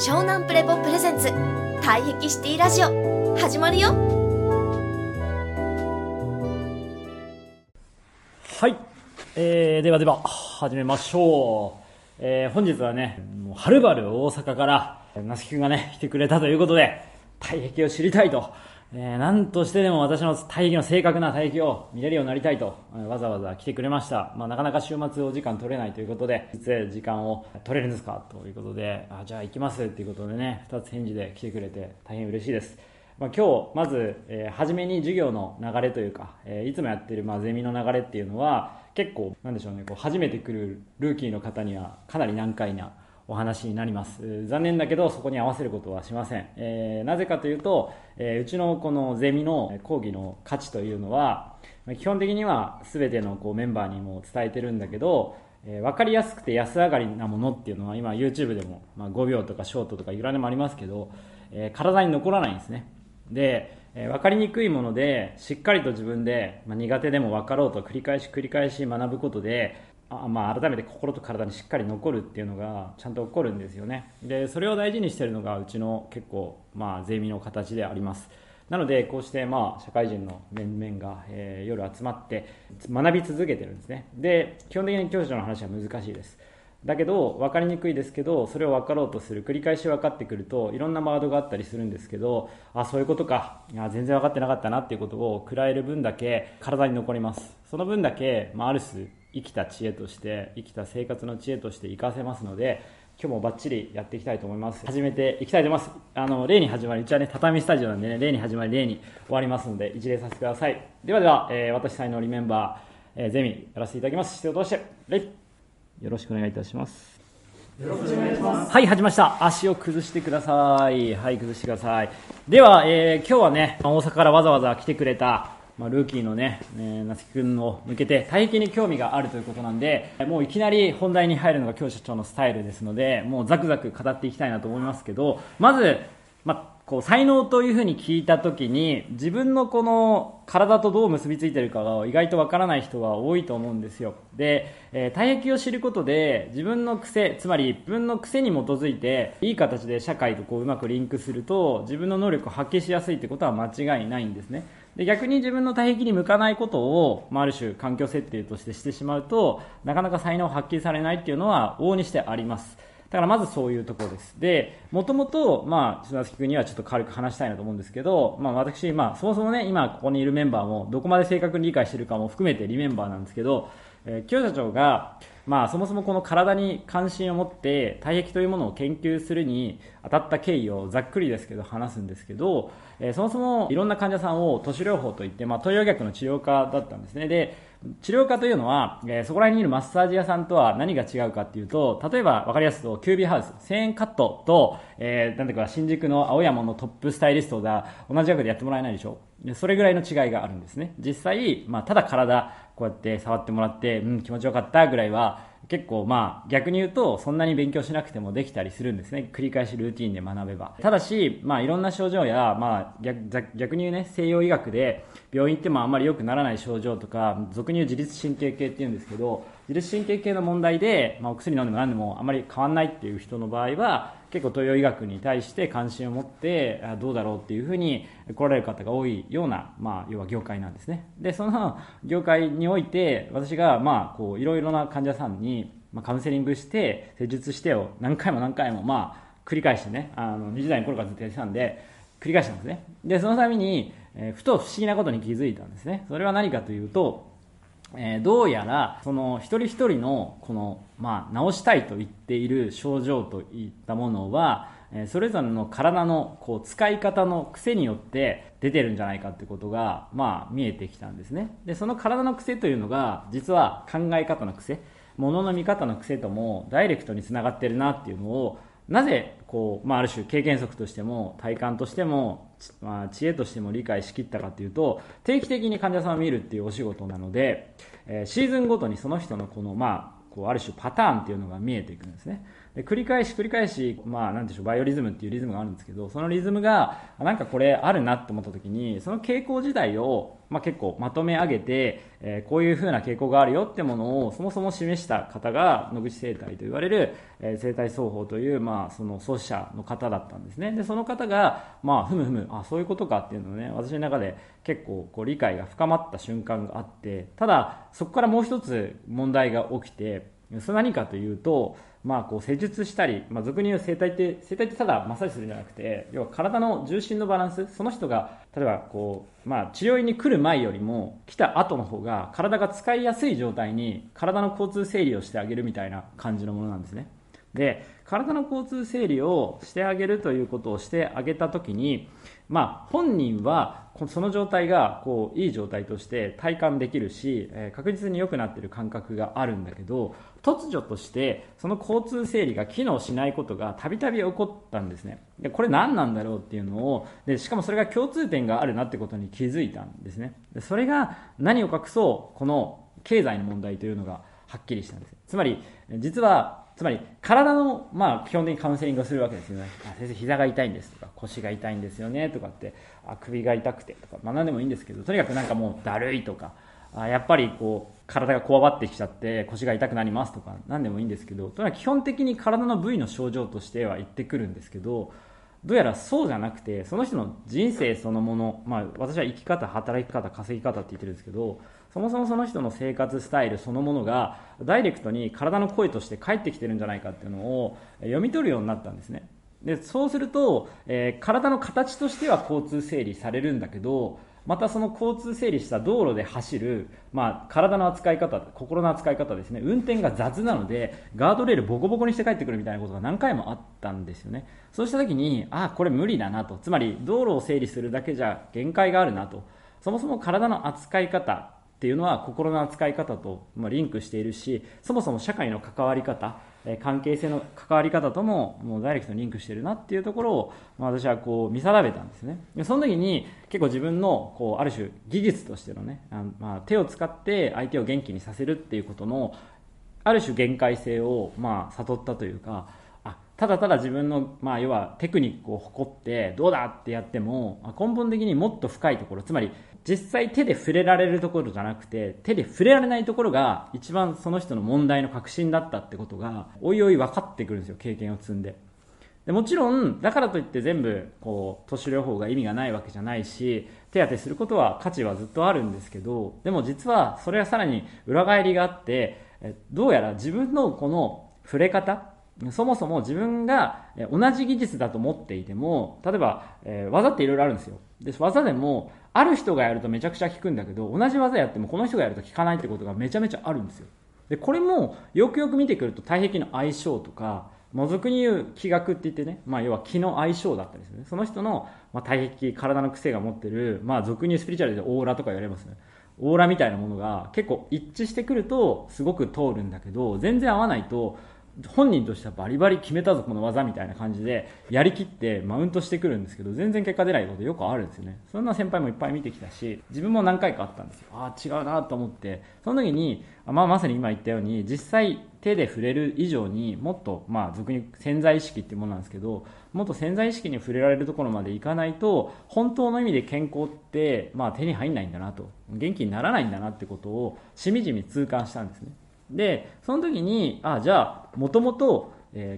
湘南プレポプレゼンツ。退癖シティラジオ。始まるよ。はい、えー、ではでは始めましょう、えー、本日はねもうはるばる大阪から那須君がね来てくれたということで体癖を知りたいと、えー、何としてでも私の体癖の正確な体癖を見れるようになりたいと、わざわざ来てくれました、まあ、なかなか週末お時間取れないということでいつ時間を取れるんですか？ということであじゃあ行きますっていうことでね2つ返事で来てくれて大変嬉しいです。まあ、今日まず、えー初めに授業の流れというか、えーいつもやってる、まあ、ゼミの流れっていうのは結構なんでしょうねこう初めて来るルーキーの方にはかなり難解なお話になります、残念だけどそこに合わせることはしません、えーなぜかというと、えーうちのこのゼミの講義の価値というのは基本的には全てのこうメンバーにも伝えてるんだけどえー分かりやすくて安上がりなものっていうのは今 YouTube でも、まあ、5秒とかショートとかいくらでもありますけど、えー体に残らないんですね。で、えー分かりにくいものでしっかりと自分で、まあ、苦手でも分かろうと繰り返し繰り返し学ぶことであ、まあ、改めて心と体にしっかり残るっていうのがちゃんと起こるんですよね。でそれを大事にしてるのがうちの結構、まあ、ゼミの形であります。なのでこうしてまあ社会人の面々が、えー夜集まって学び続けてるんですね。で基本的に教師の話は難しいです。だけど分かりにくいですけどそれを分かろうとする。繰り返し分かってくるといろんなワードがあったりするんですけどあそういうことか。いや全然分かってなかったなっていうことを食らえる分だけ体に残ります。その分だけ、まあ、ある種生きた知恵として生きた生活の知恵として活かせますので今日もバッチリやっていきたいと思います。始めていきたいと思います。あの例に始まりうちはね畳スタジオなんでね例に始まり例に終わりますので一礼させてください。ではでは、えー私才能リメンバー、えーゼミやらせていただきます。姿勢を通して礼よろしくお願いいたします。はい、始めました。足を崩してください。はい、崩してください。では、えー今日はね、大阪からわざわざ来てくれた、まあ、ルーキーのね、えー、なつきくんを向けて、大変に興味があるということなんで、もういきなり本題に入るのが教師長のスタイルですので、もうザクザク語っていきたいなと思いますけど、まず、まあ、こう才能というふうに聞いたときに自分のこの体とどう結びついてるかが意外とわからない人は多いと思うんですよ。で、えー体癖を知ることで自分の癖つまり自分の癖に基づいていい形で社会とこううまくリンクすると自分の能力を発揮しやすいということは間違いないんですね。で逆に自分の体癖に向かないことを、まあ、ある種環境設定としてしてしまうとなかなか才能を発揮されないっていうのは往々にしてあります。だからまずそういうところです。で、もともと、まあ、砂月君にはちょっと軽く話したいなと思うんですけど、まあ私、まあそもそもね、今ここにいるメンバーもどこまで正確に理解してるかも含めてリメンバーなんですけど、えー、清社長が、まあそもそもこの体に関心を持って体液というものを研究するに当たった経緯をざっくりですけど話すんですけど、えーそもそもいろんな患者さんを都市療法といって、まあ東洋医学の治療科だったんですね。で、治療科というのは、えーそこら辺にいるマッサージ屋さんとは何が違うかっていうと、例えば分かりやすくと、キュービーハウス、1000円カットと、えーなんていうか、新宿の青山のトップスタイリストが同じ額でやってもらえないでしょ。うそれぐらいの違いがあるんですね。実際、まあ、ただ体、こうやって触ってもらって、うん、気持ちよかったぐらいは、結構まあ逆に言うとそんなに勉強しなくてもできたりするんですね繰り返しルーティーンで学べばただしまあいろんな症状やまあ逆逆に言うね西洋医学で病院行ってもあんまり良くならない症状とか俗に言う自律神経系って言うんですけど自律神経系の問題で、まあ、お薬飲んでも何でもあまり変わんないっていう人の場合は結構東洋医学に対して関心を持ってあどうだろうっていうふうに来られる方が多いような、まあ、要は業界なんですね。でその業界において私がまあこういろいろな患者さんに、カウンセリングして施術してを何回も何回もまあ繰り返してねあの20代の頃からずっとやってたんで繰り返したんですね。でそのために、えふと不思議なことに気づいたんですね。それは何かというとえーどうやらその一人一人のこの、まあ、治したいと言っている症状といったものは、えーそれぞれの体のこう使い方の癖によって出てるんじゃないかということが、まあ、見えてきたんですね。でその体の癖というのが実は考え方の癖物の見方の癖ともダイレクトにつながってるなっていうのをなぜこう、まあ、ある種経験則としても体感としても、まあ、知恵としても理解しきったかというと定期的に患者さんを見るっていうお仕事なので、えーシーズンごとにその人のこの、まあ、こうある種パターンっていうのが見えていくんですね。で繰り返し繰り返し、まあ、なんでしょうバイオリズムっていうリズムがあるんですけどそのリズムがなんかこれあるなって思った時にその傾向自体をまあ、結構まとめ上げて、えー、こういうふうな傾向があるよってものをそもそも示した方が野口生態と言われる、えー、生態双方という、まあ、その創始者の方だったんですね。でその方が、まあ、ふむふむあそういうことかっていうのをね私の中で結構こう理解が深まった瞬間があってただそこからもう一つ問題が起きてそれ何かというとまあ、こう施術したり、まあ、俗に言う整体って整体ってただマッサージするんじゃなくて要は体の重心のバランスその人が例えばこう、まあ、治療院に来る前よりも来た後の方が体が使いやすい状態に体の交通整理をしてあげるみたいな感じのものなんですね。で体の交通整理をしてあげるということをしてあげた時にまあ、本人はその状態がこういい状態として体感できるし、えー、確実に良くなってる感覚があるんだけど突如としてその交通整理が機能しないことがたびたび起こったんですね。でこれ何なんだろうっていうのをでしかもそれが共通点があるなってことに気づいたんですね。でそれが何を隠そうこの経済の問題というのがはっきりしたんです。つまり実はつまり体の、まあ、基本的にカウンセリングをするわけですよね。あ先生膝が痛いんですとか腰が痛いんですよねとかってあ首が痛くてとか、まあ、何でもいいんですけどとにかくなんかもうだるいとかあやっぱりこう体がこわばってきちゃって腰が痛くなりますとか何でもいいんですけどそれは基本的に体の部位の症状としては言ってくるんですけどどうやらそうじゃなくてその人の人生そのもの、まあ、私は生き方働き方稼ぎ方って言ってるんですけどそもそもその人の生活スタイルそのものがダイレクトに体の声として返ってきてるんじゃないかっていうのを読み取るようになったんですね。でそうすると、えー、体の形としては交通整理されるんだけどまたその交通整理した道路で走る、まあ、体の扱い方心の扱い方ですね。運転が雑なのでガードレールボコボコにして帰ってくるみたいなことが何回もあったんですよね。そうした時にあこれ無理だなと。つまり道路を整理するだけじゃ限界があるなと。そもそも体の扱い方っていうのは心の扱い方とリンクしているしそもそも社会の関わり方関係性の関わり方とももうダイレクトにリンクしてるなっていうところを、私はこう見定めたんですね。その時に結構自分のこうある種技術としてのねあのまあ、手を使って相手を元気にさせるっていうことのある種限界性をまあ悟ったというかあただただ自分の、まあ、要はテクニックを誇ってどうだってやっても根本的にもっと深いところつまり実際手で触れられるところじゃなくて手で触れられないところが一番その人の問題の核心だったってことがおいおい分かってくるんですよ経験を積んで。でもちろんだからといって全部こう都市療法が意味がないわけじゃないし手当てすることは価値はずっとあるんですけどでも実はそれはさらに裏返りがあってどうやら自分のこの触れ方そもそも自分が同じ技術だと思っていても例えば、えー、技っていろいろあるんですよ。で技でもある人がやるとめちゃくちゃ効くんだけど同じ技やってもこの人がやると効かないってことがめちゃめちゃあるんですよ。でこれもよくよく見てくると体壁の相性とかもずくに言う気学って言ってね、まあ、要は気の相性だったりする。ねその人の、まあ、体壁体の癖が持ってる、まあ、俗に言うスピリチュアルでオーラとか言われますね。オーラみたいなものが結構一致してくるとすごく通るんだけど全然合わないと本人としてはバリバリ決めたぞこの技みたいな感じでやりきってマウントしてくるんですけど全然結果出ないことよくあるんですよね。そんな先輩もいっぱい見てきたし自分も何回かあったんですよ。ああ違うなと思って。その時に、まあ、まさに今言ったように実際手で触れる以上にもっとまあ俗に潜在意識っていうものなんですけどもっと潜在意識に触れられるところまでいかないと本当の意味で健康って、まあ、手に入んないんだなと。元気にならないんだなってことをしみじみ痛感したんですね。でその時にあじゃあもともと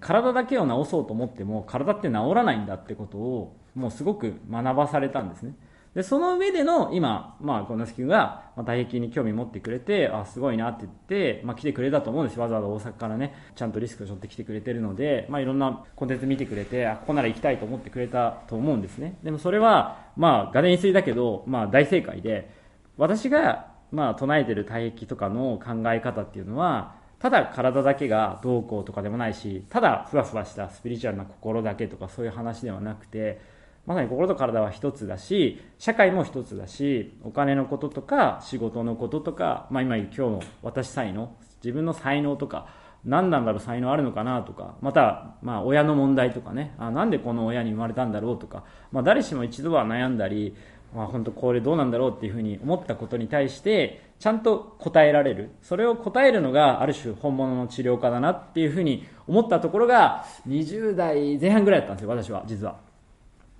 体だけを治そうと思っても体って治らないんだってことをもうすごく学ばされたんですね。でその上での今、まあ、このスキルが、まあ、大壁に興味持ってくれてあすごいなって言って、まあ、来てくれたと思うんですわざわざ大阪からねちゃんとリスクを背負って来てくれてるので、まあ、いろんなコンテンツ見てくれてあここなら行きたいと思ってくれたと思うんですね。でもそれは、まあ、画面言いだけど、まあ、大正解で私がまあ、唱えてる体液とかの考え方っていうのはただ体だけがどうこうとかでもないしただふわふわしたスピリチュアルな心だけとかそういう話ではなくてまさに心と体は一つだし社会も一つだしお金のこととか仕事のこととか、まあ、今今日の私才能自分の才能とか何なんだろう才能あるのかなとかまた、まあ、親の問題とかねあなんでこの親に生まれたんだろうとか、まあ、誰しも一度は悩んだりまあ、本当これどうなんだろうっていうふうに思ったことに対してちゃんと答えられる。それを答えるのがある種本物の治療家だなっていうふうに思ったところが20代前半ぐらいだったんですよ私は実は。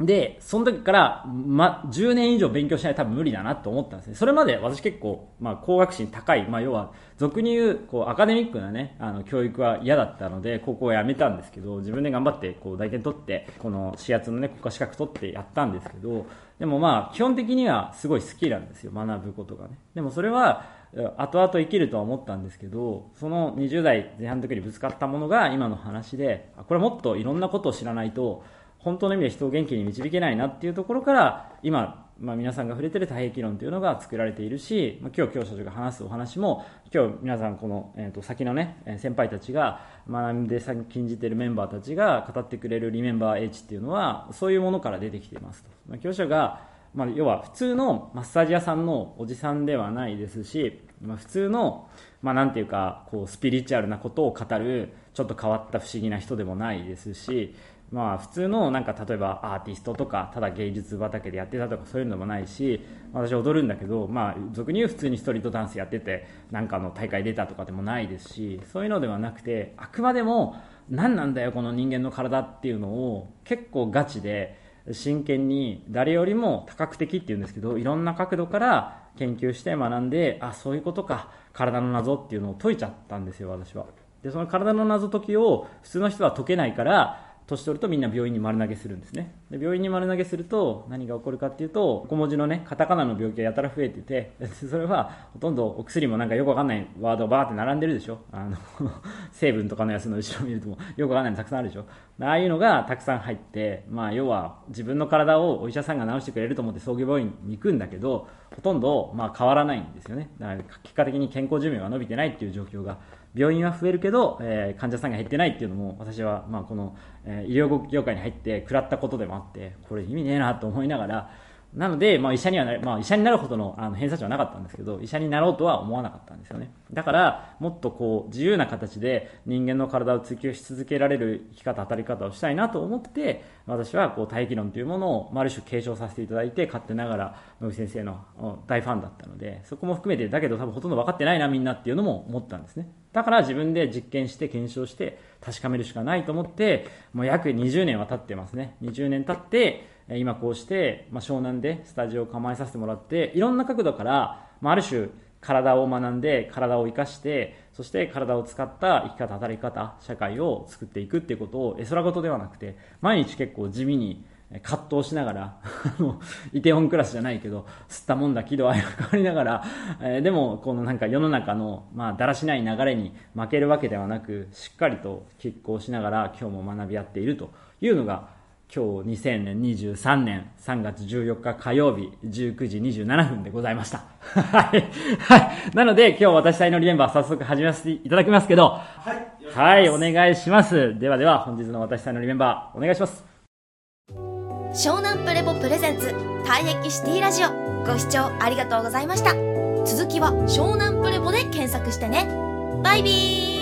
で、その時から、ま、10年以上勉強しないと多分無理だなと思ったんですね。それまで私結構、まあ、高学心高い、まあ、要は、俗に言う、こう、アカデミックなね、あの、教育は嫌だったので、高校を辞めたんですけど、自分で頑張って、こう、大研取って、この、視圧のね、国家資格取ってやったんですけど、でもまあ、基本的にはすごい好きなんですよ、学ぶことがね。でもそれは、後々生きるとは思ったんですけど、その20代前半の時にぶつかったものが今の話で、これもっといろんなことを知らないと、本当の意味で人を元気に導けないなっていうところから、今、まあ、皆さんが触れてる対比論というのが作られているし、まあ、今日教師たちが話すお話も、今日皆さんこの、えー、と先のね、先輩たちが学んで禁じてるメンバーたちが語ってくれるリメンバー H っていうのは、そういうものから出てきていますと。まあ、教師者が、まあ、要は普通のマッサージ屋さんのおじさんではないですし、まあ、普通の、まあ、なんていうか、こう、スピリチュアルなことを語る、ちょっと変わった不思議な人でもないですし、まあ普通のなんか例えばアーティストとかただ芸術畑でやってたとかそういうのもないし私踊るんだけどまあ俗に言う普通にストリートダンスやっててなんかの大会出たとかでもないですしそういうのではなくてあくまでも何なんだよこの人間の体っていうのを結構ガチで真剣に誰よりも多角的っていうんですけどいろんな角度から研究して学んであそういうことか体の謎っていうのを解いちゃったんですよ私は。でその体の謎解きを普通の人は解けないから年取るとみんな病院に丸投げするんですね。で病院に丸投げすると何が起こるかっていうと小文字のねカタカナの病気がやたら増えてて それはほとんどお薬もなんかよくわかんないワードがバーって並んでるでしょ。あの 成分とかのやつの後ろを見るともよくわかんないのたくさんあるでしょ。ああいうのがたくさん入ってまあ要は自分の体をお医者さんが治してくれると思って創業病院に行くんだけどほとんどまあ変わらないんですよね。だから結果的に健康寿命が伸びてないっていう状況が病院は増えるけど、えー患者さんが減ってないっていうのも私は、まあ、この、えー医療業界に入って食らったことでもあってこれ意味ねえなと思いながらなので、まあ、医者にはな、まあ、医者になるほどのあの偏差値はなかったんですけど医者になろうとは思わなかったんですよね。だからもっとこう自由な形で人間の体を追求し続けられる生き方当たり方をしたいなと思って私はこう大気論というものを、まあ、ある種継承させていただいて勝手ながら野口先生の大ファンだったのでそこも含めてだけど多分ほとんど分かってないなみんなっていうのも思ったんですね。だから自分で実験して検証して確かめるしかないと思ってもう約20年は経ってますね。20年経って今こうして、まあ、湘南でスタジオを構えさせてもらっていろんな角度から、まあ、ある種体を学んで体を生かしてそして体を使った生き方働き方社会を作っていくっていうことを絵空事ではなくて毎日結構地味に葛藤しながら あのイテウォンクラスじゃないけど吸ったもんだ喜怒哀楽変わりながら、えーでもこのなんか世の中の、まあ、だらしない流れに負けるわけではなくしっかりと拮抗しながら今日も学び合っているというのが今日2023年3月14日火曜日19時27分でございました。はい。はい。なので今日私才のリメンバー早速始めさせていただきますけど、はい。はい、お願いします。ではでは本日の私才のリメンバーお願いします。湘南プレボプレゼンツ退役シティラジオご視聴ありがとうございました続きは湘南プレボで検索してねバイビー